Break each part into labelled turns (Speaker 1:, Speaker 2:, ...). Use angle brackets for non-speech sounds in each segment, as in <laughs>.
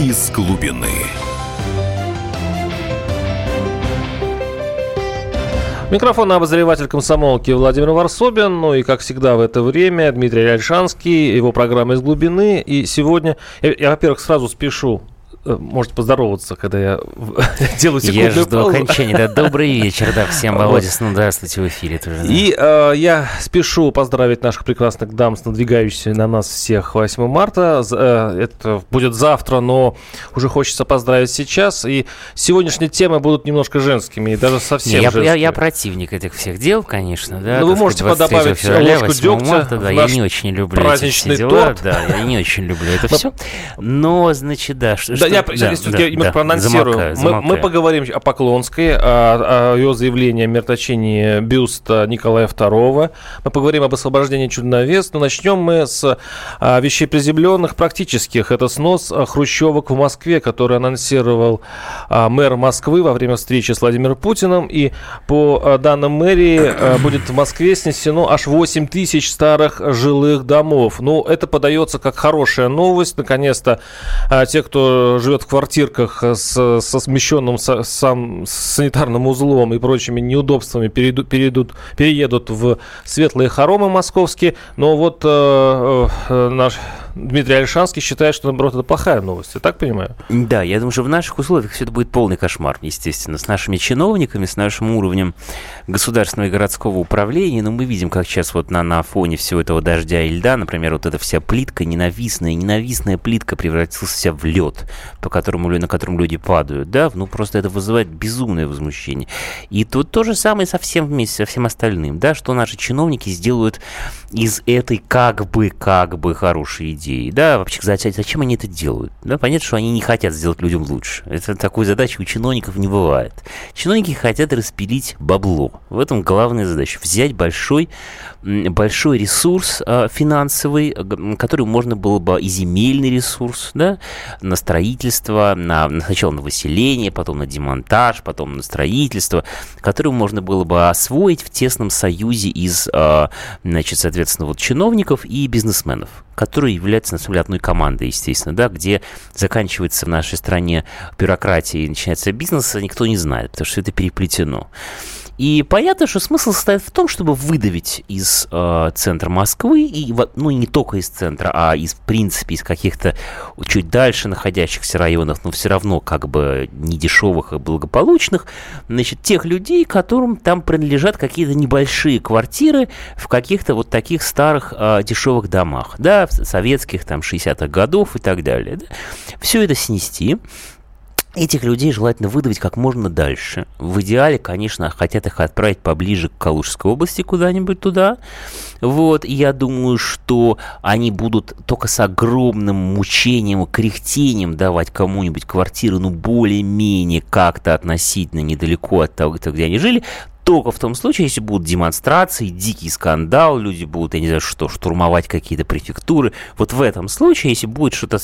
Speaker 1: из глубины.
Speaker 2: Микрофон обозреватель комсомолки Владимир Варсобин. Ну и, как всегда, в это время Дмитрий Альшанский, его программа «Из глубины». И сегодня, я, я во-первых, сразу спешу Э, можете поздороваться, когда я <laughs> делаю секундную
Speaker 3: Я жду паузу. окончания. Да, добрый вечер, да, всем Володис, ну здравствуйте в эфире тоже. Да.
Speaker 2: И э, я спешу поздравить наших прекрасных дам с надвигающейся на нас всех 8 марта. Э, это будет завтра, но уже хочется поздравить сейчас. И сегодняшние темы будут немножко женскими, и даже совсем Не,
Speaker 3: я,
Speaker 2: женскими.
Speaker 3: Я, я противник этих всех дел, конечно, да.
Speaker 2: Ну, вы можете добавить февраля, ложку дегтя
Speaker 3: марта, да, я не очень люблю
Speaker 2: праздничный эти
Speaker 3: дела, торт. Да, я не очень люблю это все. Но, значит, да, что,
Speaker 2: да, я, да, я, да, я да, проанонсирую. Замолкаю, замолкаю. Мы, мы поговорим о Поклонской, о, о ее заявлении о мерточении бюста Николая II. Мы поговорим об освобождении чудновес. Но начнем мы с а, вещей приземленных, практических. Это снос а, хрущевок в Москве, который анонсировал а, мэр Москвы во время встречи с Владимиром Путиным. И по а, данным мэрии а, будет в Москве снесено аж 8 тысяч старых жилых домов. Ну, это подается как хорошая новость. Наконец-то а, те, кто живет в квартирках с, со смещенным со, сам санитарным узлом и прочими неудобствами перейдут, перейдут, переедут в светлые хоромы московские. Но вот э, э, наш Дмитрий Альшанский считает, что, наоборот, это плохая новость. Я так понимаю?
Speaker 3: Да, я думаю, что в наших условиях все это будет полный кошмар, естественно. С нашими чиновниками, с нашим уровнем государственного и городского управления. Но мы видим, как сейчас вот на, на фоне всего этого дождя и льда, например, вот эта вся плитка, ненавистная, ненавистная плитка превратилась вся в лед, по которому, на котором люди падают. Да, ну просто это вызывает безумное возмущение. И тут то же самое совсем вместе со всем остальным, да, что наши чиновники сделают из этой как бы, как бы хорошей идеи. Да, вообще, зачем они это делают? Да, понятно, что они не хотят сделать людям лучше. Это такой задачи у чиновников не бывает. Чиновники хотят распилить бабло. В этом главная задача. Взять большой, большой ресурс э, финансовый, который можно было бы и земельный ресурс, да, на строительство, на, сначала на выселение, потом на демонтаж, потом на строительство, который можно было бы освоить в тесном союзе из, э, значит, соответственно, вот чиновников и бизнесменов которые являются, на самом деле, одной командой, естественно, да, где заканчивается в нашей стране бюрократия и начинается бизнес, никто не знает, потому что это переплетено. И понятно, что смысл состоит в том, чтобы выдавить из э, центра Москвы, и, ну, и не только из центра, а из, в принципе, из каких-то чуть дальше находящихся районов, но все равно как бы не дешевых и благополучных, значит, тех людей, которым там принадлежат какие-то небольшие квартиры в каких-то вот таких старых э, дешевых домах, да, советских, там, 60-х годов и так далее. Да? Все это снести, Этих людей желательно выдавить как можно дальше. В идеале, конечно, хотят их отправить поближе к Калужской области, куда-нибудь туда. Вот, и я думаю, что они будут только с огромным мучением кряхтением давать кому-нибудь квартиру, ну, более-менее как-то относительно недалеко от того, где они жили, только в том случае, если будут демонстрации, дикий скандал, люди будут, я не знаю что, штурмовать какие-то префектуры. Вот в этом случае, если будет что-то,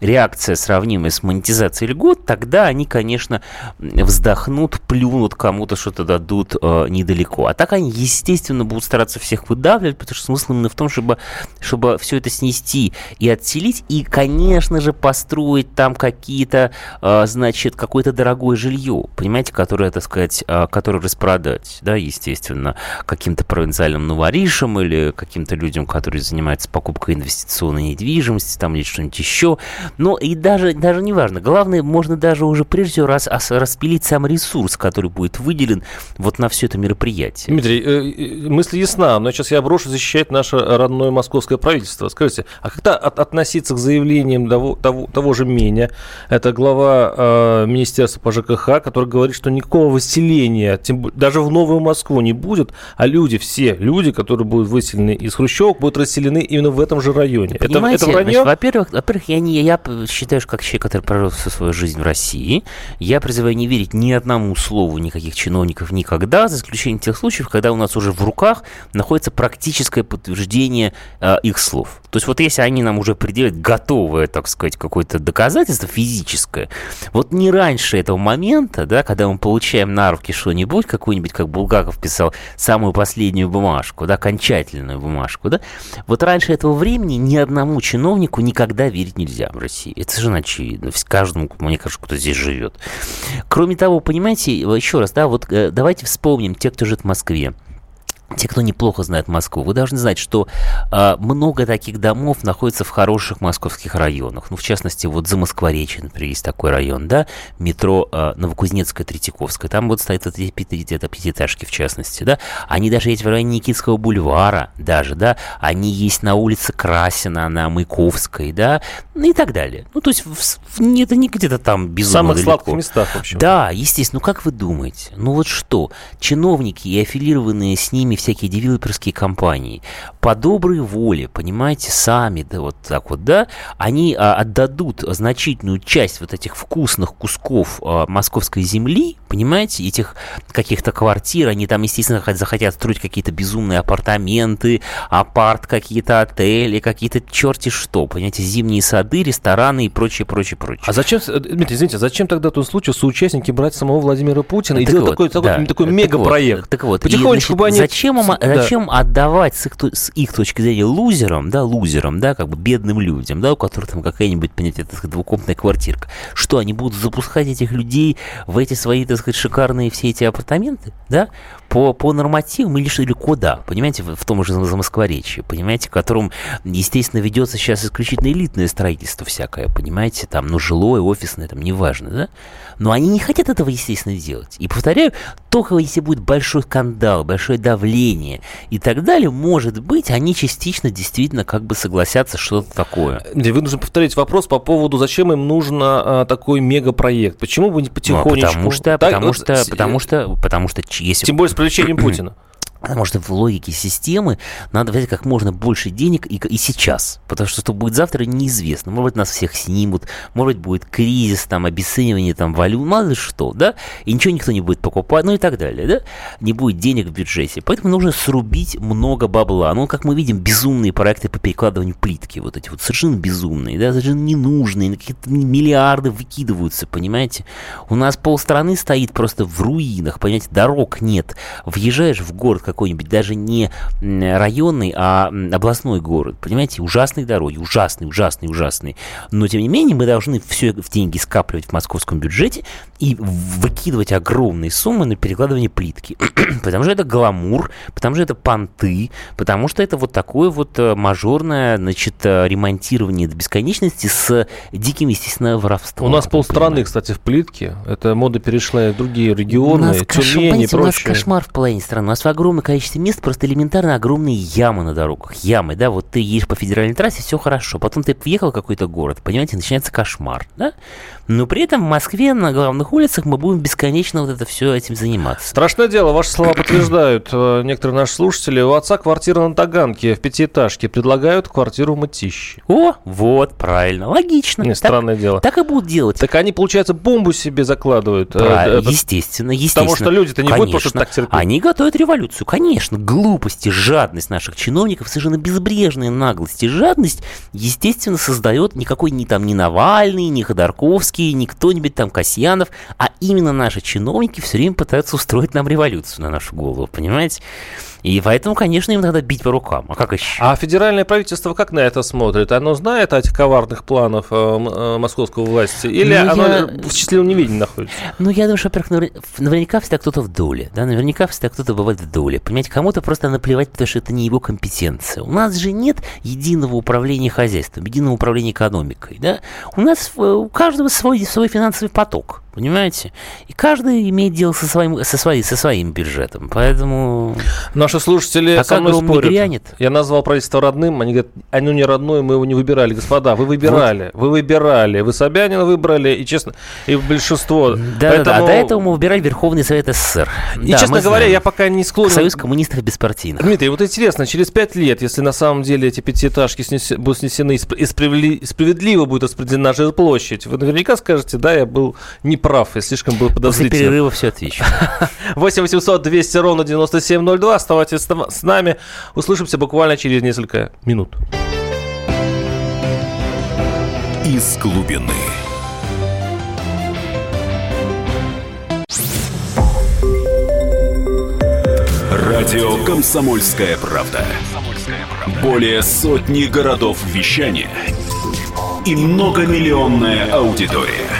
Speaker 3: реакция сравнимая с монетизацией льгот, тогда они, конечно, вздохнут, плюнут, кому-то что-то дадут э, недалеко. А так они, естественно, будут стараться всех выдавливать, потому что смысл именно в том, чтобы, чтобы все это снести и отселить, и, конечно же, построить там какие-то, э, значит, какое-то дорогое жилье, понимаете, которое, так сказать, э, которое распродать продать, да, естественно, каким-то провинциальным новоришам или каким-то людям, которые занимаются покупкой инвестиционной недвижимости, там или что-нибудь еще. Но и даже, даже не важно. Главное, можно даже уже прежде всего раз, распилить сам ресурс, который будет выделен вот на все это мероприятие.
Speaker 2: Дмитрий, э, э, мысль ясна, но сейчас я брошу защищать наше родное московское правительство. Скажите, а как-то от, относиться к заявлениям того, того, того же Меня, это глава э, Министерства по ЖКХ, который говорит, что никакого выселения, тем, даже в новую Москву не будет, а люди, все люди, которые будут выселены из Хрущевок, будут расселены именно в этом же районе.
Speaker 3: Понимаете, это, это? Значит, во-первых, во-первых, я, не, я считаю, что как человек, который прожил всю свою жизнь в России, я призываю не верить ни одному слову никаких чиновников никогда, за исключением тех случаев, когда у нас уже в руках находится практическое подтверждение э, их слов. То есть вот если они нам уже предъявят готовое, так сказать, какое-то доказательство физическое, вот не раньше этого момента, да, когда мы получаем на руки что-нибудь, какую-нибудь как Булгаков писал, самую последнюю бумажку, да, окончательную бумажку, да. Вот раньше этого времени ни одному чиновнику никогда верить нельзя в России. Это совершенно очевидно. Каждому, мне кажется, кто здесь живет. Кроме того, понимаете, еще раз, да, вот э, давайте вспомним те, кто живет в Москве. Те, кто неплохо знает Москву, вы должны знать, что э, много таких домов находится в хороших московских районах. Ну, в частности, вот за Москворечье, например, есть такой район, да, метро э, Новокузнецкая, Третьяковская. Там вот стоят вот эти пятиэтажки, в частности, да. Они даже есть в районе Никитского бульвара даже, да. Они есть на улице Красина, на Маяковской, да, ну и так далее. Ну, то есть в, в, это не где-то там безумно
Speaker 2: В самых
Speaker 3: далеко.
Speaker 2: сладких местах, в общем.
Speaker 3: Да, естественно. Ну, как вы думаете? Ну, вот что? Чиновники и аффилированные с ними всякие девелоперские компании по доброй воле, понимаете, сами, да, вот так вот, да, они а, отдадут значительную часть вот этих вкусных кусков а, московской земли, понимаете, этих каких-то квартир, они там, естественно, захотят строить какие-то безумные апартаменты, апарт, какие-то отели, какие-то черти что, понимаете, зимние сады, рестораны и прочее, прочее, прочее.
Speaker 2: А зачем, э, Дмитрий, извините, зачем тогда тот случай соучастники брать самого Владимира Путина и так делать вот, такой, такой, да, такой мегапроект?
Speaker 3: Так вот, потихонечку и, значит, бы они... Зачем, им, да. зачем отдавать с их, с их точки зрения лузерам, да, лузерам, да, как бы бедным людям, да, у которых там какая-нибудь, понимаете, так сказать, двухкомнатная квартирка. Что, они будут запускать этих людей в эти свои, так сказать, шикарные все эти апартаменты, да? по, по нормативам или, или куда, понимаете, в, в том же Замоскворечье, понимаете, в котором, естественно, ведется сейчас исключительно элитное строительство всякое, понимаете, там, ну, жилое, офисное, там, неважно, да? Но они не хотят этого, естественно, делать. И, повторяю, только если будет большой скандал, большое давление и так далее, может быть, они частично действительно как бы согласятся что-то такое.
Speaker 2: Вы нужно повторить вопрос по поводу, зачем им нужен а, такой мегапроект. Почему бы не потихонечку... Ну,
Speaker 3: потому что, так, потому, что, потому что, потому что, если...
Speaker 2: Тем более привлечением <clears throat> Путина.
Speaker 3: Потому что в логике системы надо взять как можно больше денег и, и сейчас. Потому что что будет завтра, неизвестно. Может быть, нас всех снимут, может быть, будет кризис, там, обесценивание там, валют, мало ли что, да? И ничего никто не будет покупать, ну и так далее, да? Не будет денег в бюджете. Поэтому нужно срубить много бабла. Ну, как мы видим, безумные проекты по перекладыванию плитки, вот эти вот совершенно безумные, да, совершенно ненужные, какие-то миллиарды выкидываются, понимаете? У нас полстраны стоит просто в руинах, понимаете, дорог нет. Въезжаешь в город, какой-нибудь, даже не районный, а областной город. Понимаете, ужасные дороги, ужасные, ужасные, ужасные. Но, тем не менее, мы должны все в деньги скапливать в московском бюджете и выкидывать огромные суммы на перекладывание плитки. <clears throat> потому что это гламур, потому что это понты, потому что это вот такое вот э, мажорное, значит, э, ремонтирование до бесконечности с диким, естественно, воровством.
Speaker 2: У нас полстраны, кстати, в плитке. Это мода перешла и в другие регионы, у нас Тюмень и прочее. У нас
Speaker 3: кошмар в половине страны. У нас огромное количество мест, просто элементарно огромные ямы на дорогах. Ямы, да, вот ты едешь по федеральной трассе, все хорошо. Потом ты въехал в какой-то город, понимаете, начинается кошмар, да? Но при этом в Москве на главных улицах мы будем бесконечно вот это все этим заниматься.
Speaker 2: Страшное дело, ваши слова подтверждают э, некоторые наши слушатели. У отца квартира на Таганке в пятиэтажке. Предлагают квартиру Мытищи.
Speaker 3: О, вот, правильно, логично.
Speaker 2: Не, странное
Speaker 3: так,
Speaker 2: дело.
Speaker 3: Так и будут делать.
Speaker 2: Так они, получается, бомбу себе закладывают.
Speaker 3: Э, Правильно, естественно, естественно.
Speaker 2: Потому что люди-то не конечно. будут просто так терпеть.
Speaker 3: Они готовят революцию, конечно. Глупость и жадность наших чиновников, совершенно безбрежная наглость и жадность, естественно, создает никакой ни там ни Навальный, ни Ходорковский, ни кто-нибудь там Касьянов, а именно наши чиновники все время пытаются устроить нам революцию на нашу голову, понимаете? И поэтому, конечно, им надо бить по рукам. А как еще?
Speaker 2: А федеральное правительство как на это смотрит? Оно знает о этих коварных планах э, э, московской власти? Или ну, оно я... в счастливом неведении находится?
Speaker 3: Ну, я думаю, что, во-первых, наверняка всегда кто-то в доле. Да? Наверняка всегда кто-то бывает в доле. Понимаете, кому-то просто наплевать, потому что это не его компетенция. У нас же нет единого управления хозяйством, единого управления экономикой. Да? У нас э, у каждого свой, свой финансовый поток. Понимаете? И каждый имеет дело со своим, со своим, со своим бюджетом. Поэтому...
Speaker 2: Наши слушатели Пока со мной спорят. Грянет. Я назвал правительство родным, они говорят, оно не родное, мы его не выбирали. Господа, вы выбирали, вот. вы выбирали. Вы Собянина выбрали, и честно, и большинство.
Speaker 3: Да, Поэтому... да, а до этого мы выбирали Верховный Совет СССр.
Speaker 2: И, да, честно говоря, знаем. я пока не склонен...
Speaker 3: Союз коммунистов беспартийных.
Speaker 2: Дмитрий, вот интересно, через пять лет, если на самом деле эти пятиэтажки снес... будут снесены и справедливо будет распределена жилплощадь, вы наверняка скажете, да, я был не прав, я слишком был подозрительным.
Speaker 3: После перерыва все отвечу.
Speaker 2: 8 800 200 ровно 9702. Оставайтесь с нами. Услышимся буквально через несколько минут.
Speaker 1: Из глубины. Радио «Комсомольская правда». Более сотни городов вещания и многомиллионная аудитория.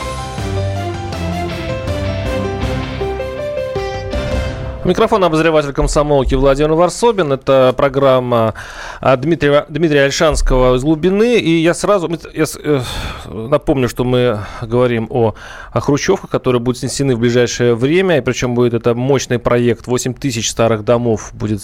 Speaker 2: Микрофон обозреватель комсомолки Владимир Варсобин. Это программа а, Дмитрия, Дмитрия Альшанского из глубины. И я сразу я, э, напомню, что мы говорим о, о хрущевках, которые будут снесены в ближайшее время. И причем будет это мощный проект. 8 тысяч старых домов будет,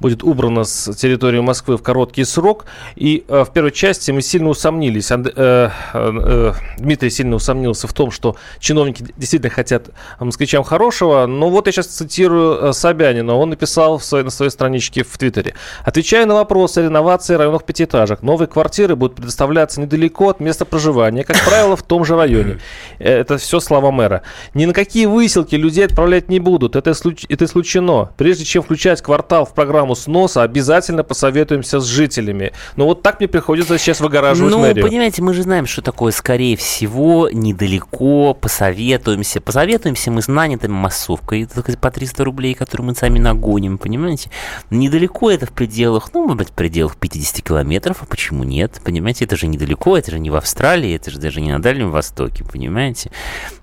Speaker 2: будет убрано с территории Москвы в короткий срок. И э, в первой части мы сильно усомнились. Анд, э, э, Дмитрий сильно усомнился в том, что чиновники действительно хотят москвичам хорошего. Но вот я сейчас цитирую цитирую э, Собянина. Он написал в своей, на своей страничке в Твиттере. Отвечая на вопросы о реновации районных пятиэтажек, новые квартиры будут предоставляться недалеко от места проживания, как правило, в том же районе. Э, это все слова мэра. Ни на какие выселки людей отправлять не будут. Это, это исключено. Прежде чем включать квартал в программу сноса, обязательно посоветуемся с жителями. Но вот так мне приходится сейчас выгораживать
Speaker 3: ну,
Speaker 2: мэрию.
Speaker 3: Ну, понимаете, мы же знаем, что такое, скорее всего, недалеко, посоветуемся. Посоветуемся мы с нанятыми массовкой, по 300 300 рублей, которые мы сами нагоним, понимаете? Недалеко это в пределах, ну, может быть, в пределах 50 километров, а почему нет? Понимаете, это же недалеко, это же не в Австралии, это же даже не на Дальнем Востоке, понимаете?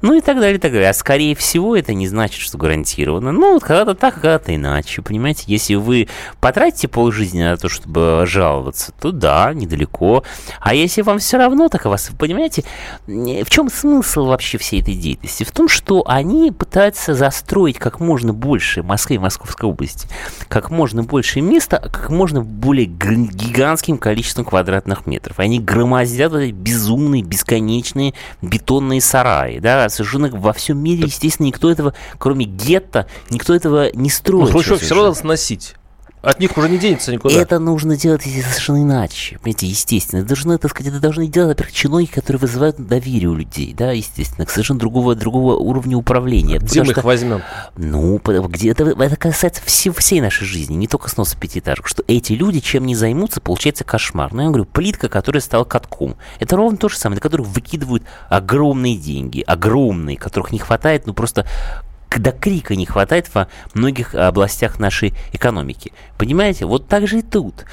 Speaker 3: Ну и так далее, и так далее. А скорее всего это не значит, что гарантированно. Ну, вот когда-то так, когда-то иначе, понимаете? Если вы потратите полжизни на то, чтобы жаловаться, то да, недалеко. А если вам все равно, так вас, понимаете, в чем смысл вообще всей этой деятельности? В том, что они пытаются застроить как можно больше Москвы и Московской области, как можно больше места, как можно более гигантским количеством квадратных метров. Они громоздят эти безумные, бесконечные бетонные сараи. Да, совершенно во всем мире, естественно, никто этого, кроме гетто, никто этого не строит.
Speaker 2: Ну, все равно надо сносить. От них уже не денется никуда.
Speaker 3: Это нужно делать совершенно иначе. Понимаете, естественно. Это должны, так сказать, это должны делать, во-первых, чиновники, которые вызывают доверие у людей, да, естественно, к совершенно другого, другого уровня управления.
Speaker 2: Где мы их возьмем?
Speaker 3: Ну, где это, это касается всей, всей нашей жизни, не только сноса пятиэтажек, что эти люди чем не займутся, получается кошмар. Ну, я говорю, плитка, которая стала катком. Это ровно то же самое, на которых выкидывают огромные деньги, огромные, которых не хватает, ну, просто до крика не хватает во многих областях нашей экономики. Понимаете? Вот так же и тут.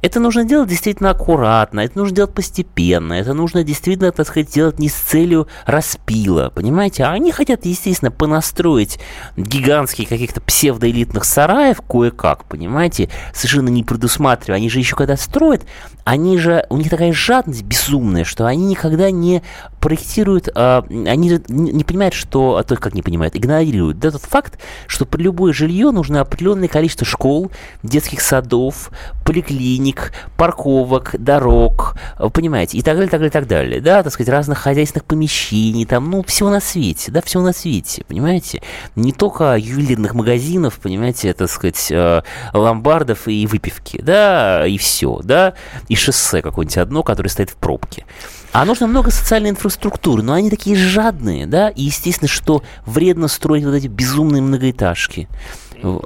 Speaker 3: Это нужно делать действительно аккуратно, это нужно делать постепенно, это нужно действительно, так сказать, делать не с целью распила, понимаете? А они хотят, естественно, понастроить гигантские каких-то псевдоэлитных сараев кое-как, понимаете? Совершенно не предусматривая. Они же еще когда строят, они же, у них такая жадность безумная, что они никогда не проектируют, а, они не понимают, что, а то как не понимают, игнорируют. Да, тот факт, что при любое жилье нужно определенное количество школ, детских садов, поликлиник, парковок, дорог, понимаете, и так далее, так далее, так далее, да, так сказать, разных хозяйственных помещений, там, ну, всего на свете, да, всего на свете, понимаете, не только ювелирных магазинов, понимаете, так сказать, э, ломбардов и выпивки, да, и все, да, и шоссе какое-нибудь одно, которое стоит в пробке. А нужно много социальной инфраструктуры, но они такие жадные, да, и естественно, что вредно строить вот эти безумные многоэтажки.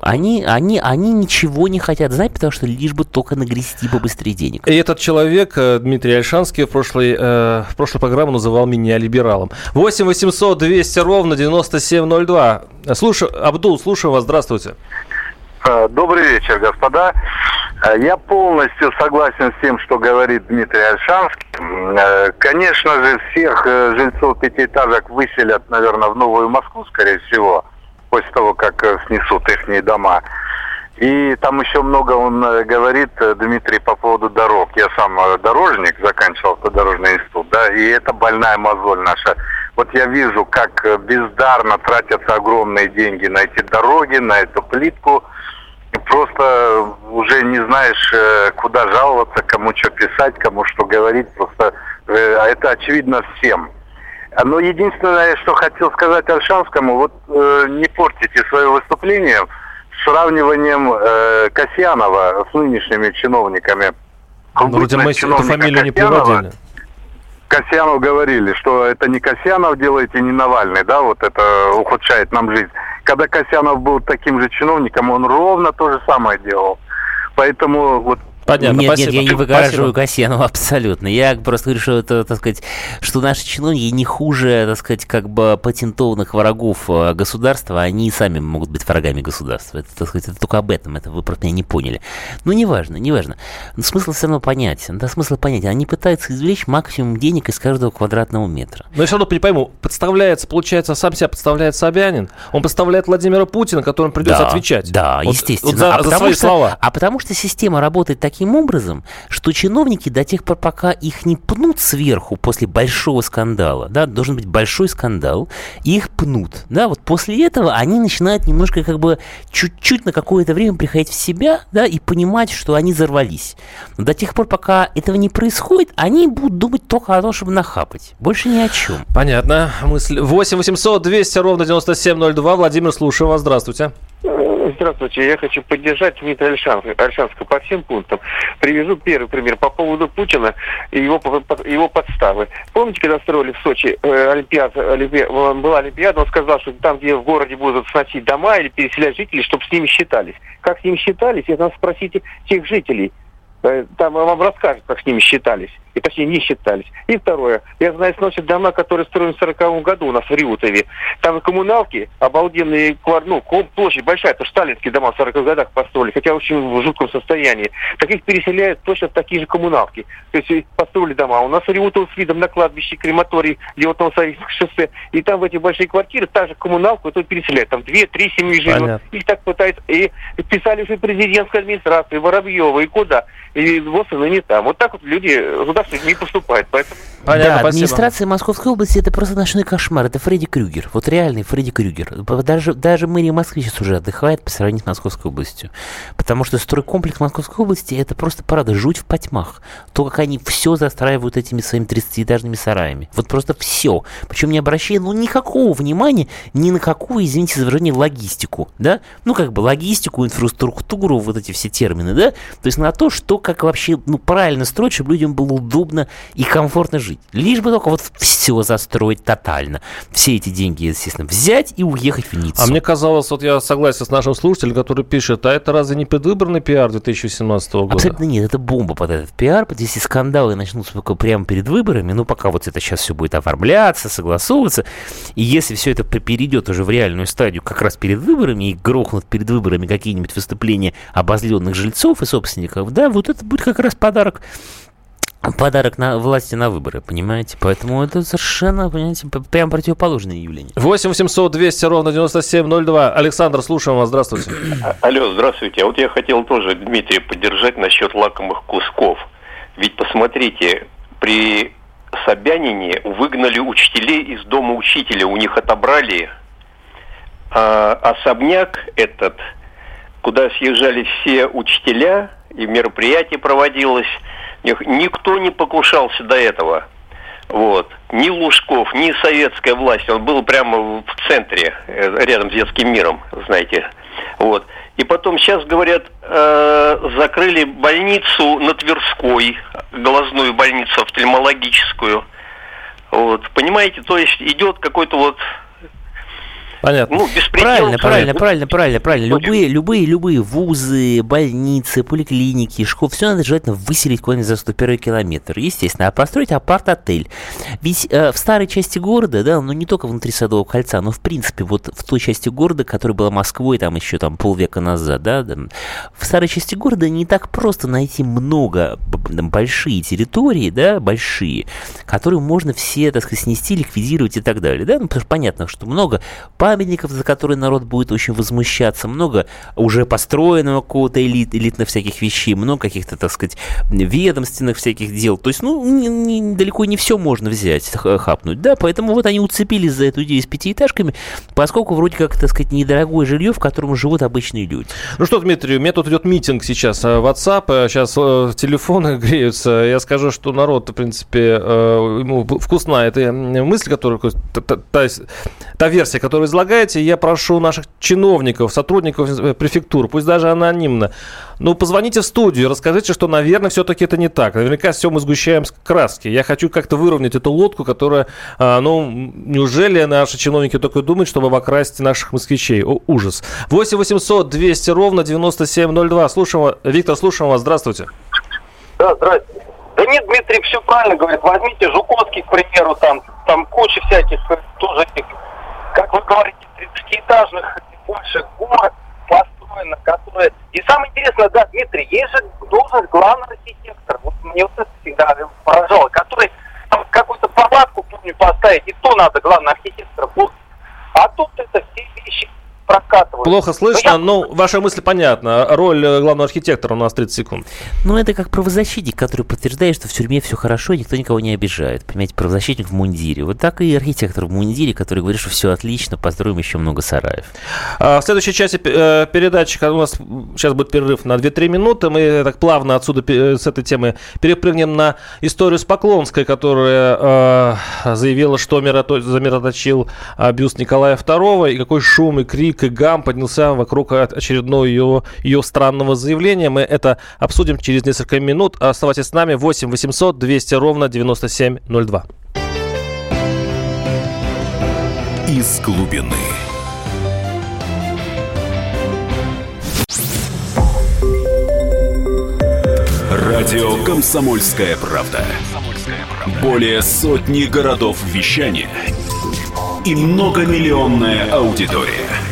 Speaker 3: Они, они, они ничего не хотят знать, потому что лишь бы только нагрести побыстрее денег.
Speaker 2: И этот человек, э, Дмитрий Альшанский, в прошлой, э, в прошлой программе называл меня либералом. 8 800 200 ровно 9702. Слушай, Абдул, слушаю вас, здравствуйте.
Speaker 4: Э, добрый вечер, господа. Э, я полностью согласен с тем, что говорит Дмитрий Альшанский. Э, конечно же, всех жильцов пятиэтажек выселят, наверное, в Новую Москву, скорее всего, после того, как снесут их дома. И там еще много он говорит, Дмитрий, по поводу дорог. Я сам дорожник, заканчивал автодорожный институт, да, и это больная мозоль наша. Вот я вижу, как бездарно тратятся огромные деньги на эти дороги, на эту плитку – просто уже не знаешь, э, куда жаловаться, кому что писать, кому что говорить. Просто э, а это очевидно всем. Но единственное, что хотел сказать Альшанскому, вот э, не портите свое выступление сравниванием э, Касьянова с нынешними чиновниками.
Speaker 2: Ну, вроде мы эту фамилию не приводили.
Speaker 4: Касьянов говорили, что это не Касьянов делает и не Навальный, да, вот это ухудшает нам жизнь. Когда Касьянов был таким же чиновником, он ровно то же самое делал. Поэтому вот
Speaker 3: Понятно, нет, спасибо. нет, я не выгораживаю Касьянова абсолютно. Я просто говорю, что это, так сказать, что наши чиновники не хуже, так сказать, как бы патентованных врагов э, государства, они сами могут быть врагами государства. Это, так сказать, это только об этом, это вы просто меня не поняли. Ну, неважно, неважно. Но смысл все равно понятен, да, смысл понятен. Они пытаются извлечь максимум денег из каждого квадратного метра.
Speaker 2: Но я все равно не пойму, подставляется, получается, сам себя подставляет Собянин, он подставляет Владимира Путина, которому придется
Speaker 3: да,
Speaker 2: отвечать.
Speaker 3: Да, вот, естественно. Вот за, а за свои
Speaker 2: что, слова.
Speaker 3: А потому что система работает так таким образом, что чиновники до тех пор, пока их не пнут сверху после большого скандала, да, должен быть большой скандал, и их пнут, да, вот после этого они начинают немножко как бы чуть-чуть на какое-то время приходить в себя, да, и понимать, что они взорвались. Но до тех пор, пока этого не происходит, они будут думать только о том, чтобы нахапать. Больше ни о чем.
Speaker 2: Понятно. Мысль 8 800 200 ровно 9702. Владимир, слушаю вас. Здравствуйте.
Speaker 5: Здравствуйте, я хочу поддержать Дмитрия Альшанского по всем пунктам. Привяжу первый пример по поводу Путина и его, его подставы. Помните, когда строили в Сочи э, Олимпиада, Олимпиада, была Олимпиада, он сказал, что там, где в городе будут сносить дома или переселять жителей, чтобы с ними считались. Как с ними считались, это надо спросите тех жителей. Э, там вам расскажут, как с ними считались и точнее не считались. И второе, я знаю, сносят дома, которые строены в 40 году у нас в Риутове. Там коммуналки, обалденные, ну, площадь большая, это сталинские дома в 40-х годах построили, хотя очень в жутком состоянии. Таких переселяют точно в такие же коммуналки. То есть построили дома. У нас в Риутово с видом на кладбище, крематорий, где вот Новосоветское шоссе. И там в эти большие квартиры та же коммуналку это переселяют. Там две-три семьи живут. Их так пытаются. И писали уже президентской администрации, Воробьева, и куда. И вот и не там. Вот так вот люди туда не поступает. Поэтому...
Speaker 3: Понятно, да, спасибо. администрация Московской области это просто ночной кошмар. Это Фредди Крюгер. Вот реальный Фредди Крюгер. Даже, даже мэрия Москвы сейчас уже отдыхает по сравнению с Московской областью. Потому что стройкомплекс Московской области это просто парада жуть в потьмах. То, как они все застраивают этими своими 30-этажными сараями. Вот просто все. Причем не обращая ну никакого внимания ни на какую, извините за выражение, логистику. Да? Ну как бы логистику, инфраструктуру, вот эти все термины. Да? То есть на то, что как вообще ну, правильно строить, чтобы людям было удобно и комфортно жить. Лишь бы только вот все застроить тотально. Все эти деньги, естественно, взять и уехать в Ниццу.
Speaker 2: А мне казалось, вот я согласен с нашим слушателем, который пишет, а это разве не предвыборный пиар 2017 года?
Speaker 3: Абсолютно нет, это бомба под этот пиар. Если скандалы начнутся только прямо перед выборами, ну пока вот это сейчас все будет оформляться, согласовываться, и если все это перейдет уже в реальную стадию как раз перед выборами и грохнут перед выборами какие-нибудь выступления обозленных жильцов и собственников, да, вот это будет как раз подарок подарок на власти на выборы, понимаете? Поэтому это совершенно, понимаете, прям противоположное явление.
Speaker 2: 8 800 200 ровно 9702. Александр, слушаем вас. Здравствуйте.
Speaker 6: Алло, здравствуйте. А вот я хотел тоже Дмитрия поддержать насчет лакомых кусков. Ведь посмотрите, при Собянине выгнали учителей из дома учителя, у них отобрали а, особняк этот, куда съезжали все учителя, и мероприятие проводилось – Никто не покушался до этого. Вот. Ни Лужков, ни советская власть. Он был прямо в центре, э, рядом с детским миром, знаете. Вот. И потом сейчас, говорят, э, закрыли больницу на Тверской, глазную больницу офтальмологическую. Вот. Понимаете, то есть идет какой-то вот
Speaker 3: Понятно. Ну, правильно, правильно, правильно, правильно, правильно. Любые, любые, любые вузы, больницы, поликлиники, школы, все надо желательно выселить куда-нибудь за 101 километр. Естественно, а построить апарт-отель. Ведь э, в старой части города, да, ну не только внутри Садового кольца, но в принципе вот в той части города, которая была Москвой там еще там полвека назад, да, да в старой части города не так просто найти много, там, большие территории, да, большие, которые можно все, так сказать, снести, ликвидировать и так далее, да, ну, потому что понятно, что много памятников, за которые народ будет очень возмущаться, много уже построенного какого-то элит, элитных всяких вещей, много каких-то, так сказать, ведомственных всяких дел. То есть, ну, не, не, далеко не все можно взять, хапнуть, да, поэтому вот они уцепились за эту идею с пятиэтажками, поскольку вроде как, так сказать, недорогое жилье, в котором живут обычные люди.
Speaker 2: Ну что, Дмитрий, у меня тут идет митинг сейчас э, WhatsApp, сейчас э, <laughs> телефоны <laughs> греются, я скажу, что народ, в принципе, э, ему вкусна эта мысль, которая, та, та, та версия, которую излагает предлагаете, я прошу наших чиновников, сотрудников э, префектур, пусть даже анонимно, ну, позвоните в студию, расскажите, что, наверное, все-таки это не так. Наверняка все мы сгущаем краски. Я хочу как-то выровнять эту лодку, которая, а, ну, неужели наши чиновники только думают, чтобы обокрасть наших москвичей? О, ужас. 8 800 200 ровно 9702. Слушаем, Виктор, слушаем вас. Здравствуйте.
Speaker 7: Да, здравствуйте. Да нет, Дмитрий все правильно говорит. Возьмите Жуковский, к примеру, там, там куча всяких э, тоже этих, как вы говорите, 30-этажных больше город построено, которые... И самое интересное, да, Дмитрий, есть же должность главного архитектора. Вот мне вот это всегда поражало, который какую-то палатку, помню, поставить, и то надо главного архитектора. А тут это все вещи прокатывают.
Speaker 2: Плохо слышно, но, я... ну, ваша мысль понятна. Роль э, главного архитектора у нас 30 секунд.
Speaker 3: Ну, это как правозащитник, который подтверждает, что в тюрьме все хорошо, никто никого не обижает. Понимаете, правозащитник в мундире. Вот так и архитектор в мундире, который говорит, что все отлично, построим еще много сараев.
Speaker 2: А, в следующей части э, передачи у нас сейчас будет перерыв на 2-3 минуты. Мы так плавно отсюда с этой темы перепрыгнем на историю с Поклонской, которая э, заявила, что замироточил бюст Николая II, и какой шум и крик и гам поднялся вокруг очередного ее, ее странного заявления. Мы это обсудим через несколько минут. Оставайтесь с нами. 8 800 200 ровно 9702.
Speaker 1: Из глубины. Радио «Комсомольская правда». Более сотни городов вещания – и многомиллионная аудитория.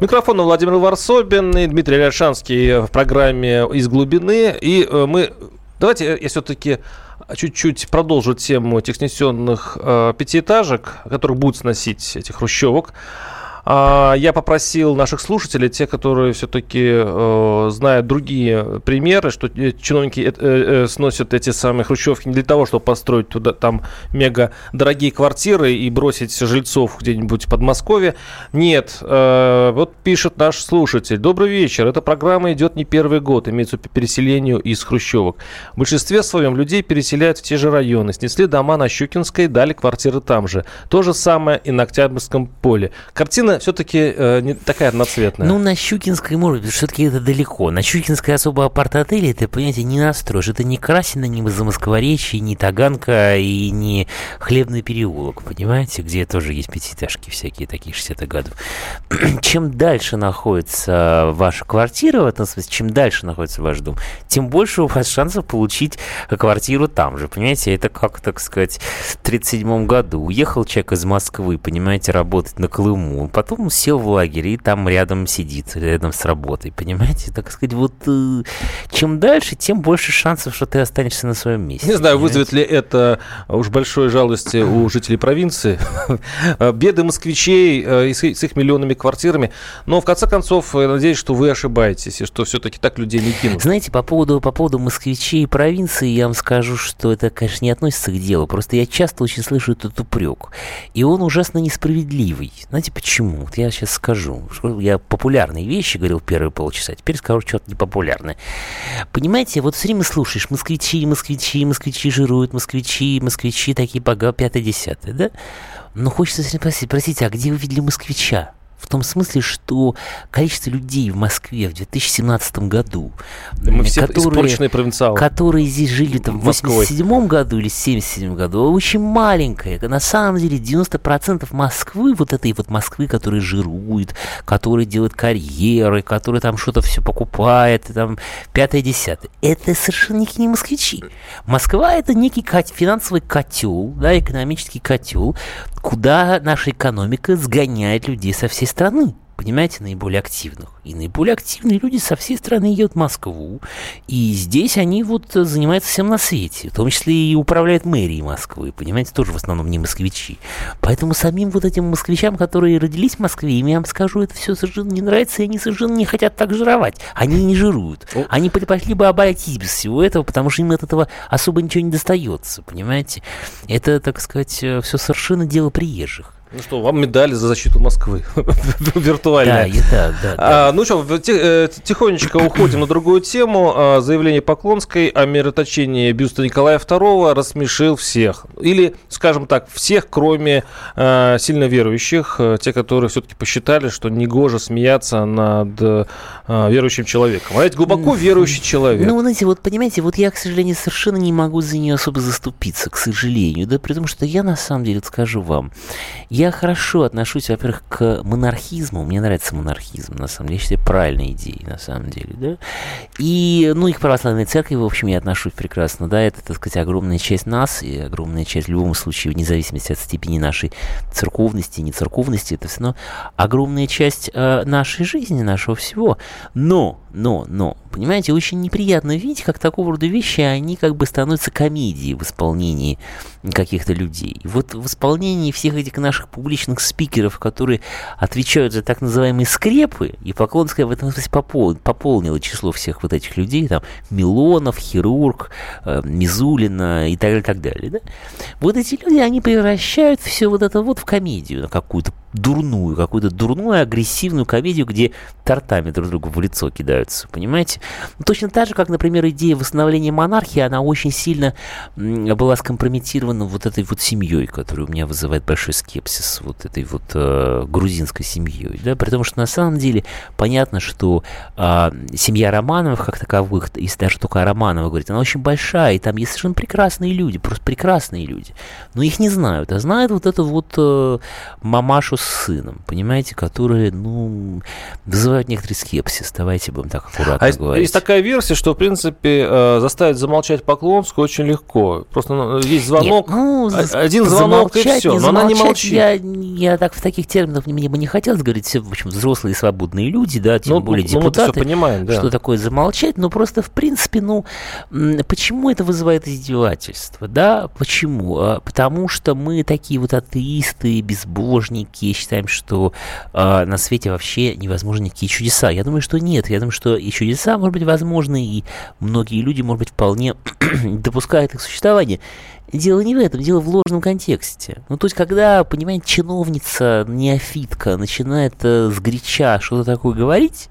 Speaker 2: Микрофон Владимир Варсобин и Дмитрий Ляшанский в программе «Из глубины». И э, мы... Давайте я все-таки чуть-чуть продолжу тему этих снесенных э, пятиэтажек, которых будут сносить этих хрущевок. А, я попросил наших слушателей, те, которые все-таки э, знают другие примеры, что чиновники э, э, сносят эти самые хрущевки не для того, чтобы построить туда там мега дорогие квартиры и бросить жильцов где-нибудь в Подмосковье. Нет, вот пишет наш слушатель. Добрый вечер. Эта программа идет не первый год, имеется по переселению из хрущевок. В большинстве своем людей переселяют в те же районы. Снесли дома на Щукинской, дали квартиры там же. То же самое и на Октябрьском поле. Картина все-таки э, не такая одноцветная.
Speaker 3: Ну, на Щукинской, может быть, все-таки это далеко. На Щукинской особо апарт-отеле ты, понимаете, не настроишь. Это не Красина, не Замоскворечье, не Таганка и не Хлебный переулок, понимаете, где тоже есть пятиэтажки всякие такие 60-х годов. <clears throat> чем дальше находится ваша квартира, в этом смысле, чем дальше находится ваш дом, тем больше у вас шансов получить квартиру там же, понимаете? Это как, так сказать, в 37 году уехал человек из Москвы, понимаете, работать на Колыму, потом потом сел в лагерь и там рядом сидит, рядом с работой, понимаете? Так сказать, вот э, чем дальше, тем больше шансов, что ты останешься на своем месте.
Speaker 2: Не знаю, понимаете? вызовет ли это уж большой жалости у жителей провинции, <laughs> беды москвичей э, с их миллионными квартирами, но в конце концов, я надеюсь, что вы ошибаетесь, и что все-таки так людей не кинут.
Speaker 3: Знаете, по поводу, по поводу москвичей и провинции, я вам скажу, что это, конечно, не относится к делу, просто я часто очень слышу этот упрек, и он ужасно несправедливый. Знаете почему? Вот я сейчас скажу. Я популярные вещи говорил первые полчаса, теперь скажу что-то непопулярное. Понимаете, вот все время слушаешь, москвичи, москвичи, москвичи жируют, москвичи, москвичи такие бога, пятое, десятое, да? Но хочется спросить, простите, а где вы видели москвича? В том смысле, что количество людей в Москве в 2017 году,
Speaker 2: Мы все которые,
Speaker 3: провинциалы. которые здесь жили там, в 87 году или 77 году, очень маленькое. На самом деле 90% Москвы, вот этой вот Москвы, которая жирует, которая делает карьеры, которая там что-то все покупает, там пятое-десятое, это совершенно никакие не москвичи. Москва это некий финансовый котел, да, экономический котел, куда наша экономика сгоняет людей со всей страны. понимаете, наиболее активных. И наиболее активные люди со всей страны едут в Москву, и здесь они вот занимаются всем на свете, в том числе и управляют мэрией Москвы, понимаете, тоже в основном не москвичи. Поэтому самим вот этим москвичам, которые родились в Москве, им, я вам скажу, это все совершенно не нравится, и они совершенно не хотят так жировать. Они не жируют. Они предпочли бы обойтись без всего этого, потому что им от этого особо ничего не достается, понимаете? Это, так сказать, э, все совершенно дело приезжих.
Speaker 2: Ну что, вам медали за защиту Москвы <laughs> виртуально. Да, и так, да. А, ну что, э, тихонечко уходим на другую тему. А, заявление Поклонской о мироточении бюста Николая II рассмешил всех. Или, скажем так, всех, кроме а, сильно верующих, э, те, которые все-таки посчитали, что негоже смеяться над а, верующим человеком. А ведь глубоко верующий человек.
Speaker 3: Ну, знаете, вот понимаете, вот я, к сожалению, совершенно не могу за нее особо заступиться, к сожалению. Да, при том, что я на самом деле, скажу вам, я хорошо отношусь, во-первых, к монархизму. Мне нравится монархизм, на самом деле. Я считаю, правильной идеей, на самом деле, да. И, ну, и к православной церкви, в общем, я отношусь прекрасно, да. Это, так сказать, огромная часть нас и огромная часть, в любом случае, вне зависимости от степени нашей церковности, не церковности, это все равно огромная часть э, нашей жизни, нашего всего. Но, но, но, понимаете, очень неприятно видеть, как такого рода вещи, они как бы становятся комедией в исполнении каких-то людей. И вот в исполнении всех этих наших публичных спикеров, которые отвечают за так называемые скрепы, и Поклонская в этом смысле попол, пополнила число всех вот этих людей, там, Милонов, Хирург, э, Мизулина и так далее, так далее, да? Вот эти люди, они превращают все вот это вот в комедию, какую-то дурную, какую-то дурную, агрессивную комедию, где тортами друг другу в лицо кидаются, понимаете? Ну, точно так же, как, например, идея восстановления монархии, она очень сильно была скомпрометирована вот этой вот семьей, которая у меня вызывает большой скепсис, вот этой вот э, грузинской семьей, да, при том, что на самом деле понятно, что э, семья Романовых как таковых, если даже только о Романовых говорить, она очень большая, и там есть совершенно прекрасные люди, просто прекрасные люди, но их не знают, а знают вот эту вот э, мамашу с сыном, понимаете, которые, ну, вызывают некоторый скепсис. Давайте будем так аккуратно а говорить.
Speaker 2: Есть такая версия, что, в принципе, э, заставить замолчать Поклонскую очень легко. Просто ну, есть звонок, Нет, ну, один звонок и все, но она не молчит.
Speaker 3: Я, я так в таких терминах мне бы не хотелось говорить, все, в общем, взрослые свободные люди, да, тем ну, более ну, депутаты. все
Speaker 2: понимаем, да.
Speaker 3: Что такое замолчать, но просто, в принципе, ну, почему это вызывает издевательство, да, почему? А, потому что мы такие вот атеисты, безбожники, и считаем, что э, на свете вообще невозможны никакие чудеса. Я думаю, что нет. Я думаю, что и чудеса, может быть, возможны, и многие люди, может быть, вполне <clears throat> допускают их существование. Дело не в этом, дело в ложном контексте. Ну, то есть, когда, понимаете, чиновница, неофитка начинает э, сгоряча что-то такое говорить,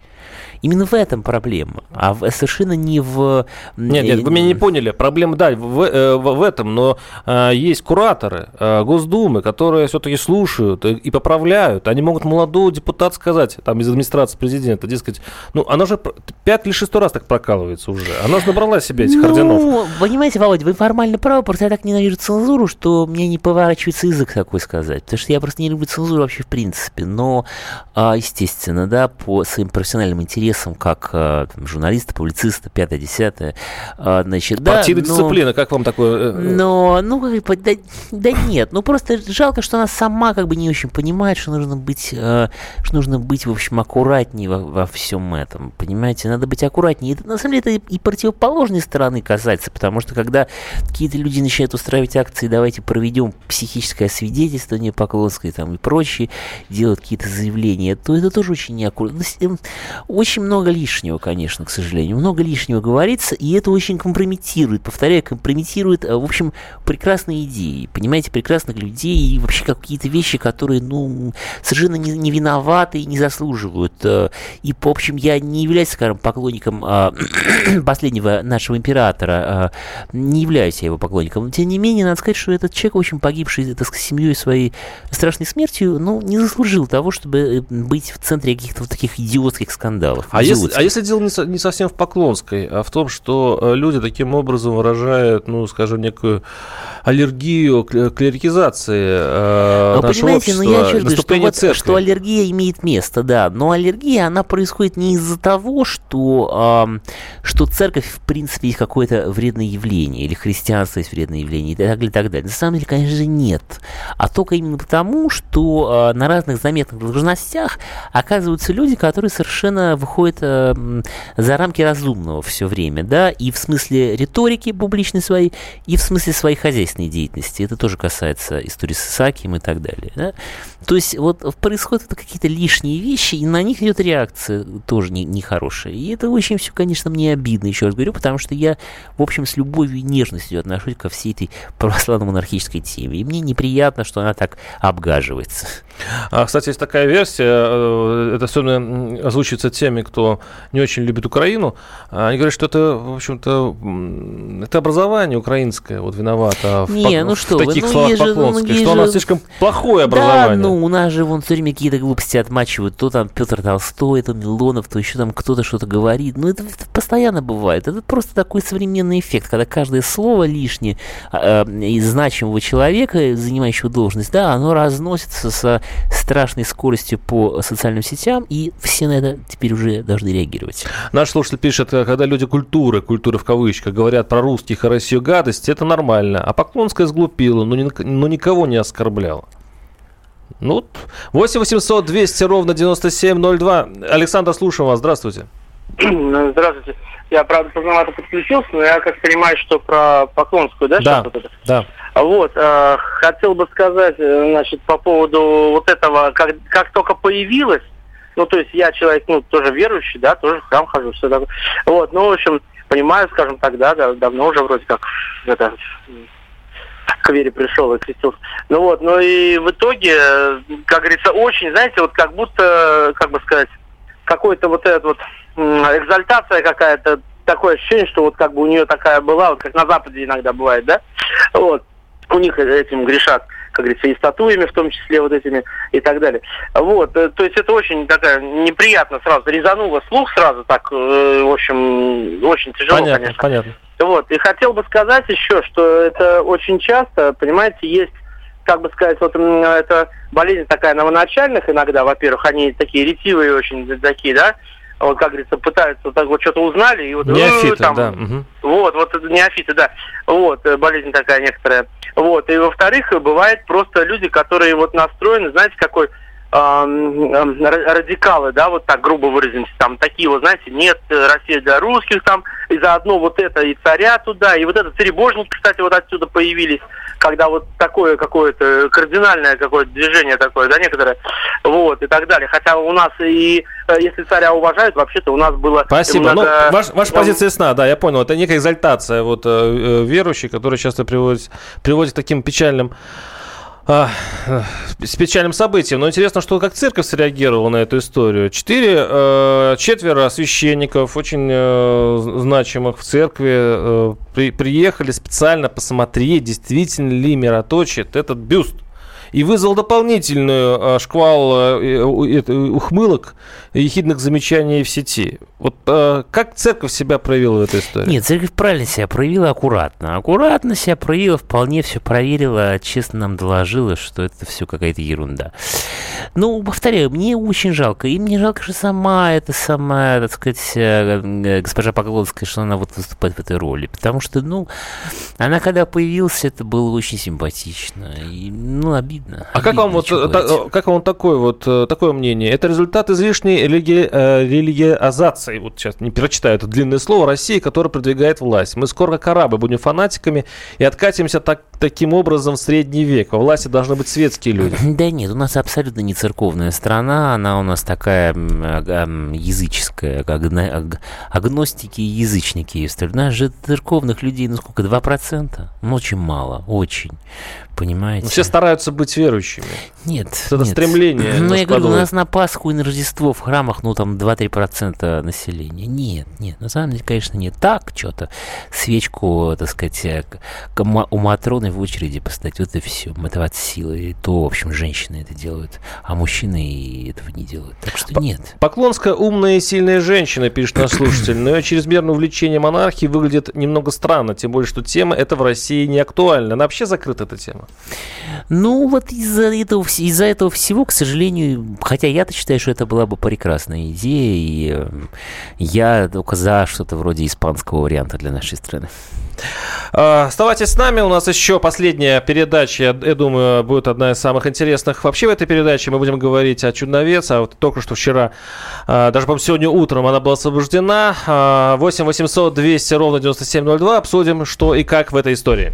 Speaker 3: Именно в этом проблема, а в, совершенно не в...
Speaker 2: Нет, нет, вы меня не поняли. Проблема, да, в, э, в, в этом, но э, есть кураторы э, Госдумы, которые все-таки слушают и, и поправляют. Они могут молодого депутата сказать, там, из администрации президента, дескать, ну, она же пять или шестой раз так прокалывается уже. Она же набрала себе этих ну, орденов.
Speaker 3: понимаете, Володя, вы формально правы, просто я так ненавижу цензуру, что мне не поворачивается язык такой сказать. Потому что я просто не люблю цензуру вообще в принципе. Но, а, естественно, да, по своим профессиональным интересам интересам, как э, там, журналиста, публициста, пятое, десятое.
Speaker 2: Э, значит, Партийная да, дисциплина, как вам такое? Э,
Speaker 3: но, ну, как бы, да, да нет, ну просто жалко, что она сама как бы не очень понимает, что нужно быть, что нужно быть, в общем, аккуратнее во, во всем этом, понимаете, надо быть аккуратнее. Это, на самом деле это и противоположной стороны касается, потому что когда какие-то люди начинают устраивать акции, давайте проведем психическое свидетельствование Поклонской там и прочее, делают какие-то заявления, то это тоже очень неаккуратно. Очень много лишнего, конечно, к сожалению. Много лишнего говорится, и это очень компрометирует, повторяю, компрометирует, э, в общем, прекрасные идеи, понимаете, прекрасных людей и вообще какие-то вещи, которые, ну, совершенно не, не виноваты и не заслуживают. Э, и, в общем, я не являюсь, скажем, поклонником а, <clears throat> последнего нашего императора, а, не являюсь я его поклонником, но, тем не менее, надо сказать, что этот человек, очень погибший, так сказать, семьей своей страшной смертью, ну, не заслужил того, чтобы э, быть в центре каких-то вот таких идиотских скандалов.
Speaker 2: А если, а если дело не, не совсем в Поклонской, а в том, что э, люди таким образом выражают, ну, скажем, некую аллергию к клерикизации э, Но, нашего понимаете, общества,
Speaker 3: но я говорю, что, вот, что аллергия имеет место, да, но аллергия, она происходит не из-за того, что, э, что церковь, в принципе, есть какое-то вредное явление, или христианство есть вредное явление, и так далее, и так далее. На самом деле, конечно же, нет. А только именно потому, что э, на разных заметных должностях оказываются люди, которые совершенно выходят э, за рамки разумного все время, да, и в смысле риторики публичной своей, и в смысле своей хозяйственной деятельности. Это тоже касается истории с Исаакием и так далее. Да? То есть вот происходят какие-то лишние вещи, и на них идет реакция тоже нехорошая. Не, не и это очень все, конечно, мне обидно, еще раз говорю, потому что я, в общем, с любовью и нежностью отношусь ко всей этой православно-монархической теме. И мне неприятно, что она так обгаживается.
Speaker 2: А, кстати, есть такая версия, э, это особенно озвучивается теми, кто не очень любит Украину. Они говорят, что это, в общем-то, это образование украинское вот виновато в,
Speaker 3: не, ну что
Speaker 2: в таких
Speaker 3: вы, ну,
Speaker 2: словах Поклонской, ну, что же... слишком плохое образование.
Speaker 3: Да, ну, у нас же вон все время какие-то глупости отмачивают. То там Петр Толстой, то Милонов, то еще там кто-то что-то говорит. Ну, это, это постоянно бывает. Это просто такой современный эффект, когда каждое слово лишнее э, из значимого человека, занимающего должность, да, оно разносится со страшной скоростью по социальным сетям, и все на это теперь уже должны реагировать.
Speaker 2: Наш слушатель пишет, когда люди культуры, культуры в кавычках, говорят про русских и Россию гадость, это нормально. А Поклонская сглупила, но, ни, но никого не оскорбляла. Ну, 8 800 200 ровно 9702. Александр, слушаем вас. Здравствуйте. <clears throat>
Speaker 8: Здравствуйте. Я, правда, поздновато подключился, но я как понимаю, что про Поклонскую, да?
Speaker 2: Да, вот это? да.
Speaker 8: Вот, э, хотел бы сказать, э, значит, по поводу вот этого, как, как только появилась, ну, то есть я человек, ну, тоже верующий, да, тоже в храм хожу, все такое. Вот, ну, в общем, понимаю, скажем так, да, да давно уже вроде как это, к вере пришел и крестился. Ну вот, ну и в итоге, как говорится, очень, знаете, вот как будто, как бы сказать, какой-то вот этот вот экзальтация какая-то, такое ощущение, что вот как бы у нее такая была, вот как на Западе иногда бывает, да, вот, у них этим грешат как говорится, и статуями в том числе вот этими и так далее. Вот, э, то есть это очень такая неприятно сразу, резануло слух сразу так, э, в общем, очень тяжело,
Speaker 2: понятно,
Speaker 8: конечно.
Speaker 2: Понятно.
Speaker 8: Вот, и хотел бы сказать еще, что это очень часто, понимаете, есть как бы сказать, вот это болезнь такая новоначальных иногда, во-первых, они такие ретивые очень такие, да, вот, как говорится, пытаются вот так вот что-то узнали, и вот...
Speaker 2: Неофиты, там, да. Угу.
Speaker 8: Вот, вот, неофиты, да. Вот, э, болезнь такая некоторая. Вот, и во-вторых, бывает просто люди, которые вот настроены, знаете, какой радикалы, да, вот так грубо выразимся, там такие вот, знаете, нет, Россия для русских, там, и заодно вот это и царя туда, и вот это царебожники, кстати, вот отсюда появились, когда вот такое какое-то кардинальное какое-то движение такое, да, некоторое, вот, и так далее. Хотя у нас и, э, если царя уважают, вообще-то у нас было...
Speaker 2: Спасибо. Много... Ну, ваш, ваша позиция ясна, да, я понял. Это некая экзальтация вот э, э верующих, которые часто приводят, приводят к таким печальным с печальным событием. Но интересно, что как церковь среагировала на эту историю. Четыре, э, четверо священников, очень э, значимых в церкви, э, при, приехали специально посмотреть, действительно ли мироточит этот бюст и вызвал дополнительную а, шквал а, ухмылок и ехидных замечаний в сети. Вот а, как церковь себя проявила в этой истории?
Speaker 3: Нет, церковь правильно себя проявила аккуратно. Аккуратно себя проявила, вполне все проверила, честно нам доложила, что это все какая-то ерунда. Ну, повторяю, мне очень жалко. И мне жалко, что сама эта самая, так сказать, э, госпожа Поклонская, что она вот выступает в этой роли. Потому что, ну, она когда появилась, это было очень симпатично. И, ну, обидно обидно.
Speaker 2: А как вам вот та, как вам такое вот э, такое мнение? Это результат излишней религи, э, религиозации. Вот сейчас не прочитаю это длинное слово России, которая продвигает власть. Мы скоро как арабы будем фанатиками и откатимся так, таким образом в средний век. Во власти должны быть светские люди. <clears throat>
Speaker 3: Да нет, у нас абсолютно не церковная страна, она у нас такая языческая, агностики и язычники. У нас же церковных людей, ну сколько, 2%? Ну очень мало, очень. Понимаете?
Speaker 2: Все стараются быть быть верующими.
Speaker 3: Нет.
Speaker 2: Это
Speaker 3: нет.
Speaker 2: стремление.
Speaker 3: Ну, я говорю, у нас на Пасху и на Рождество в храмах, ну, там 2-3% населения. Нет, нет, на самом деле, конечно, не так. Что-то свечку, так сказать, э, у Матроны в очереди поставить. Вот и все. Это от силы. И то, в общем, женщины это делают. А мужчины этого не делают. Так что нет.
Speaker 2: Поклонская умная и сильная женщина, пишет наш слушатель. Но ее чрезмерное увлечение монархией выглядит немного странно. Тем более, что тема эта в России не актуальна. Она вообще закрыта, эта тема.
Speaker 3: Ну, вот из-за этого из-за этого всего, к сожалению, хотя я-то считаю, что это была бы прекрасная идея, и э, я только за что-то вроде испанского варианта для нашей страны.
Speaker 2: А, оставайтесь с нами, у нас еще последняя передача, я, я думаю, будет одна из самых интересных. Вообще в этой передаче мы будем говорить о чудновец, а вот только что вчера, а, даже, по сегодня утром она была освобождена. 8 800 200 ровно 9702, обсудим, что и как в этой истории.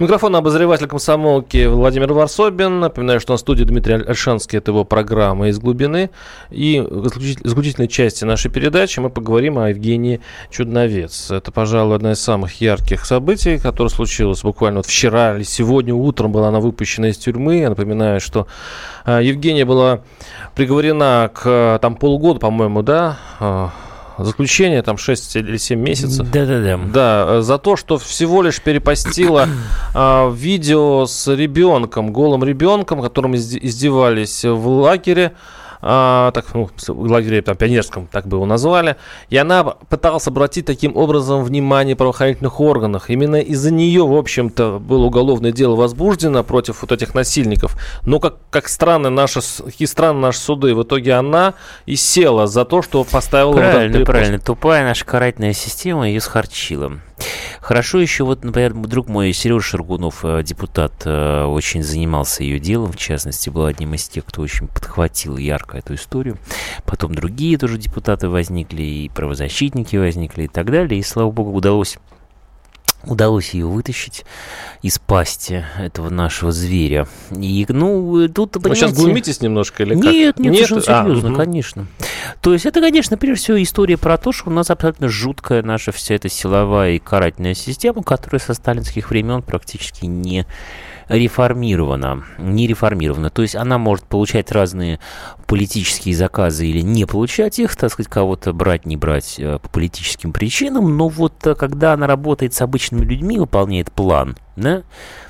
Speaker 2: Микрофон обозреватель комсомолки Владимир Варсобин. Напоминаю, что на студии Дмитрий Альшанский. Это его программа «Из глубины». И в заключительной части нашей передачи мы поговорим о Евгении Чудновец. Это, пожалуй, одна из самых ярких событий, которое случилось буквально вот вчера или сегодня утром была она выпущена из тюрьмы. Я напоминаю, что а, Евгения была приговорена к там полгода, по-моему, да, а, заключение, там 6 или 7 месяцев.
Speaker 3: Да-да-да.
Speaker 2: Да, э, за то, что всего лишь перепостила э, <clears throat> видео с ребенком, голым ребенком, которым издевались в лагере а, так, ну, лагере там, пионерском, так бы его назвали, и она пыталась обратить таким образом внимание правоохранительных органов. Именно из-за нее, в общем-то, было уголовное дело возбуждено против вот этих насильников. Но как, как странно наши, какие странные наши суды, в итоге она и села за то, что поставила...
Speaker 3: Правильно, вот правильно. Тупая наша карательная система ее схарчила. Хорошо еще, вот, например, друг мой Сережа Шаргунов, э, депутат, э, очень занимался ее делом, в частности, был одним из тех, кто очень подхватил ярко эту историю. Потом другие тоже депутаты возникли, и правозащитники возникли, и так далее. И, слава богу, удалось удалось ее вытащить из пасти этого нашего зверя. И, ну, тут,
Speaker 2: Вы сейчас глумитесь немножко или
Speaker 3: как? Нет, нет, нет совершенно серьезно, а, конечно. То есть это, конечно, прежде всего история про то, что у нас абсолютно жуткая наша вся эта силовая и карательная система, которая со сталинских времен практически не реформирована, не реформирована. То есть она может получать разные политические заказы или не получать их, так сказать, кого-то брать, не брать э, по политическим причинам, но вот э, когда она работает с обычными людьми, выполняет план, да,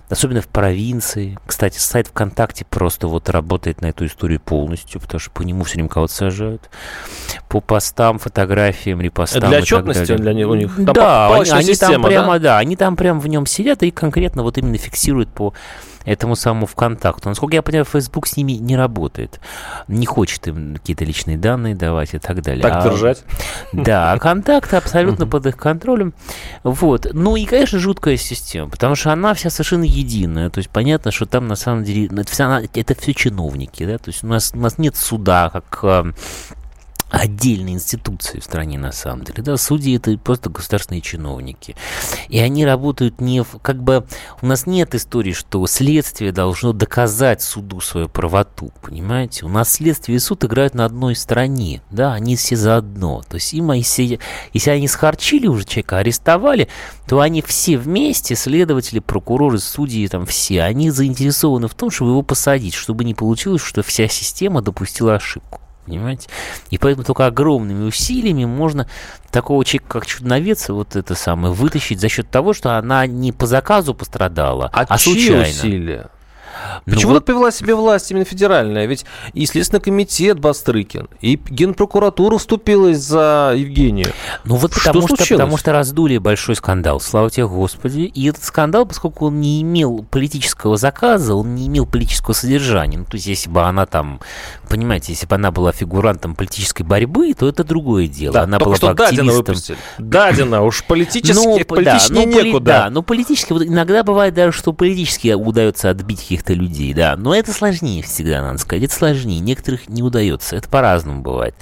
Speaker 3: особенно в провинции. Кстати, сайт ВКонтакте просто вот работает на эту историю полностью, потому что по нему все время кого-то сажают. По постам, фотографиям, репостам.
Speaker 2: Для отчетности для них, у них
Speaker 3: там да, они, они система, там прямо, да? да, они там прямо в нем сидят и конкретно вот именно фиксируют по этому самому ВКонтакту. Насколько я понимаю, Facebook с ними не работает. Не хочет им какие-то личные данные давать и так далее.
Speaker 2: Так а, держать?
Speaker 3: Да, а <laughs> контакты абсолютно под их контролем. Вот. Ну и, конечно, жуткая система, потому что она вся совершенно единая. То есть понятно, что там на самом деле это, вся, это все чиновники. Да? То есть у нас, у нас нет суда, как а, отдельные институции в стране на самом деле. Да, судьи это просто государственные чиновники. И они работают не в... Как бы у нас нет истории, что следствие должно доказать суду свою правоту, понимаете? У нас следствие и суд играют на одной стороне, да, они все заодно. То есть им, если, если они схарчили уже человека, арестовали, то они все вместе, следователи, прокуроры, судьи, там все, они заинтересованы в том, чтобы его посадить, чтобы не получилось, что вся система допустила ошибку понимаете? И поэтому только огромными усилиями можно такого человека, как чудновец, вот это самое, вытащить за счет того, что она не по заказу пострадала, а, а случайно.
Speaker 2: усилия? Ну Почему вот... так повела себе власть именно федеральная? Ведь и Следственный комитет Бастрыкин, и Генпрокуратура вступилась за Евгению.
Speaker 3: Ну вот что потому случилось? что, потому что раздули большой скандал, слава тебе Господи. И этот скандал, поскольку он не имел политического заказа, он не имел политического содержания. Ну, то есть, если бы она там, понимаете, если бы она была фигурантом политической борьбы, то это другое дело.
Speaker 2: Да,
Speaker 3: она
Speaker 2: была что бы Дадина выпустили. Дадина, уж политически, ну, политически
Speaker 3: да,
Speaker 2: ну, некуда.
Speaker 3: Да, ну политически, вот иногда бывает даже, что политически удается отбить каких-то людей, да. Но это сложнее всегда, надо сказать. Это сложнее. Некоторых не удается. Это по-разному бывает.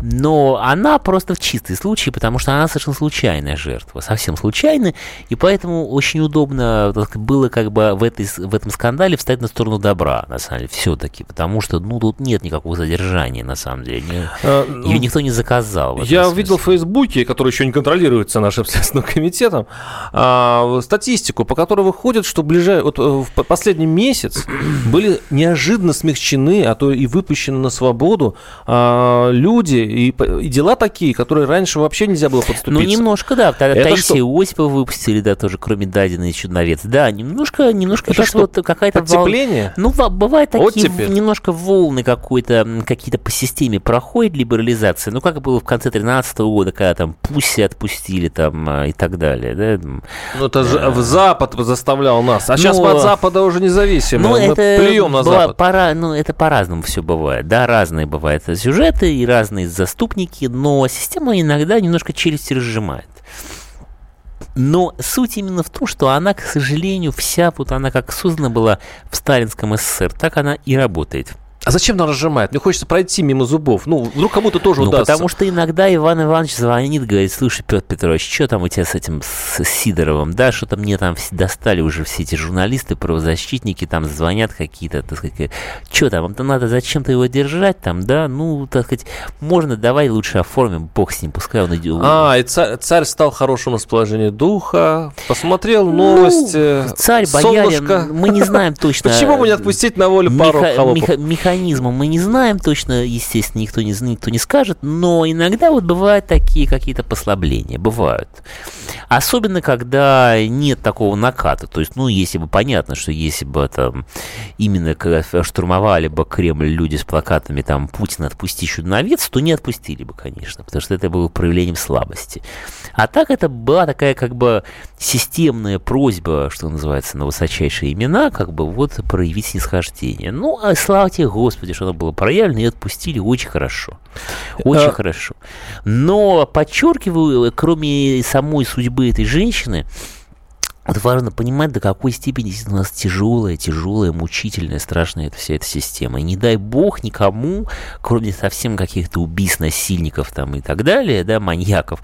Speaker 3: Но она просто в чистый случай, потому что она совершенно случайная жертва. Совсем случайная. И поэтому очень удобно было как бы в, этой, в этом скандале встать на сторону добра, на самом деле, все-таки. Потому что, ну, тут нет никакого задержания, на самом деле. А, Ее ну, никто не заказал.
Speaker 2: Я смысле. видел в Фейсбуке, который еще не контролируется нашим <laughs> Следственным комитетом, а, статистику, по которой выходит, что ближай... вот, э, в последний месяц <clears throat> были неожиданно смягчены, а то и выпущены на свободу а, люди и, и дела такие, которые раньше вообще нельзя было подступиться.
Speaker 3: Ну, немножко, да. Тогда Таисия Осипова выпустили, да, тоже, кроме Дадина и Чудновец. Да, немножко, немножко
Speaker 2: Это сейчас что, вот какая-то
Speaker 3: Подтепление? Вол... Ну, бывают такие вот немножко волны какой-то, какие-то по системе проходит либерализация. Ну, как было в конце 2013 года, когда там Пусси отпустили там а, и так далее, да?
Speaker 2: Ну, это же в Запад заставлял нас. А сейчас мы от Запада уже независимы. Ну, мы это плюем на Запад.
Speaker 3: Пора, ну, это по-разному все бывает. Да, разные бывают сюжеты и разные заступники, но система иногда немножко челюсти разжимает. Но суть именно в том, что она, к сожалению, вся, вот она как создана была в сталинском СССР, так она и работает.
Speaker 2: А зачем она разжимает? Мне хочется пройти мимо зубов. Ну, вдруг кому-то тоже ну, удастся.
Speaker 3: потому что иногда Иван Иванович звонит, говорит, слушай, Петр Петрович, что там у тебя с этим, с Сидоровым, да, что-то мне там достали уже все эти журналисты, правозащитники, там звонят какие-то, так сказать, что там, там надо зачем-то его держать, там, да, ну, так сказать, можно, давай лучше оформим, бог с ним, пускай он идет.
Speaker 2: А, и царь, царь стал в хорошем расположении духа, посмотрел ну, новости,
Speaker 3: ну, Царь, боярин, мы не знаем <laughs> точно.
Speaker 2: Почему бы не отпустить на волю пару холопов?
Speaker 3: Механизма мы не знаем точно, естественно, никто не, никто не скажет, но иногда вот бывают такие какие-то послабления, бывают. Особенно, когда нет такого наката. То есть, ну, если бы понятно, что если бы там именно штурмовали бы Кремль люди с плакатами там «Путин, отпусти чудновец», то не отпустили бы, конечно, потому что это было проявлением слабости. А так это была такая как бы системная просьба, что называется, на высочайшие имена, как бы вот проявить снисхождение. Ну, а слава тебе, Господи, что оно было проявлено и отпустили очень хорошо. Очень а... хорошо. Но подчеркиваю, кроме самой судьбы этой женщины, вот важно понимать, до какой степени у нас тяжелая, тяжелая, мучительная, страшная эта вся эта система. И не дай бог никому, кроме совсем каких-то убийств, насильников там и так далее, да, маньяков,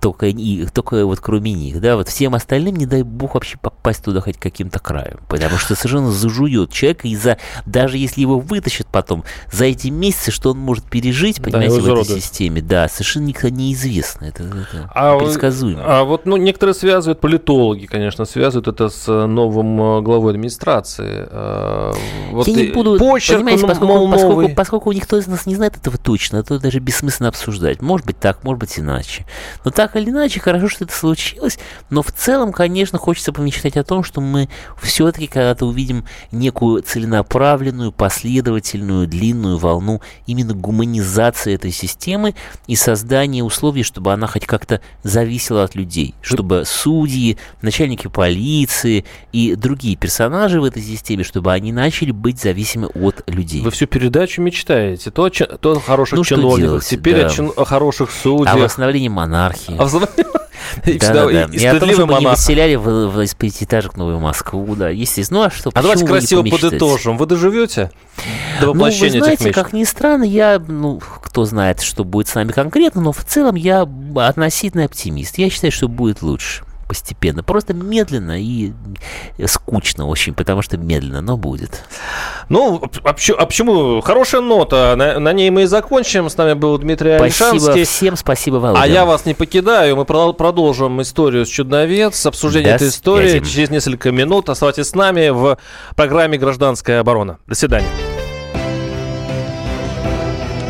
Speaker 3: только, и, только вот кроме них, да, вот всем остальным не дай бог вообще попасть туда хоть каким-то краем. Потому что совершенно зажует человека, и за, даже если его вытащат потом, за эти месяцы, что он может пережить, понимаете, да, в этой системе, да, совершенно никогда неизвестно. Это, это а предсказуемо.
Speaker 2: А вот, ну, некоторые связывают политологи, конечно, конечно, связывают это с э, новым э, главой администрации.
Speaker 3: Э, вот Я не буду, почерк, понимаете, поскольку, мол, поскольку, поскольку никто из нас не знает этого точно, то даже бессмысленно обсуждать. Может быть так, может быть иначе. Но так или иначе, хорошо, что это случилось, но в целом, конечно, хочется помечтать о том, что мы все-таки когда-то увидим некую целенаправленную, последовательную, длинную волну именно гуманизации этой системы и создания условий, чтобы она хоть как-то зависела от людей, чтобы судьи, начальники полиции и другие персонажи в этой системе, чтобы они начали быть зависимы от людей.
Speaker 2: Вы всю передачу мечтаете. То, то о хороших ну, чиновниках, теперь да. о, чин, о хороших судьях.
Speaker 3: А восстановлении монархии. А <laughs>
Speaker 2: И, да, да, да.
Speaker 3: и, и о том, чтобы монах. не выселяли в, в, из пятиэтажек Новую Москву, да, естественно. Ну, а что,
Speaker 2: А давайте красиво подытожим. Вы доживете до воплощения
Speaker 3: ну, вы знаете, как ни странно, я, ну, кто знает, что будет с нами конкретно, но в целом я относительно оптимист. Я считаю, что будет лучше постепенно. Просто медленно и скучно очень, потому что медленно, но будет.
Speaker 2: Ну, а, а почему? Хорошая нота. На, на ней мы и закончим. С нами был Дмитрий Альшанский.
Speaker 3: Спасибо всем, спасибо, Володя.
Speaker 2: А я вас не покидаю. Мы продолжим историю с Чудновец, обсуждение До этой истории связи. через несколько минут. Оставайтесь с нами в программе «Гражданская оборона». До свидания.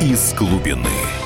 Speaker 1: Из глубины.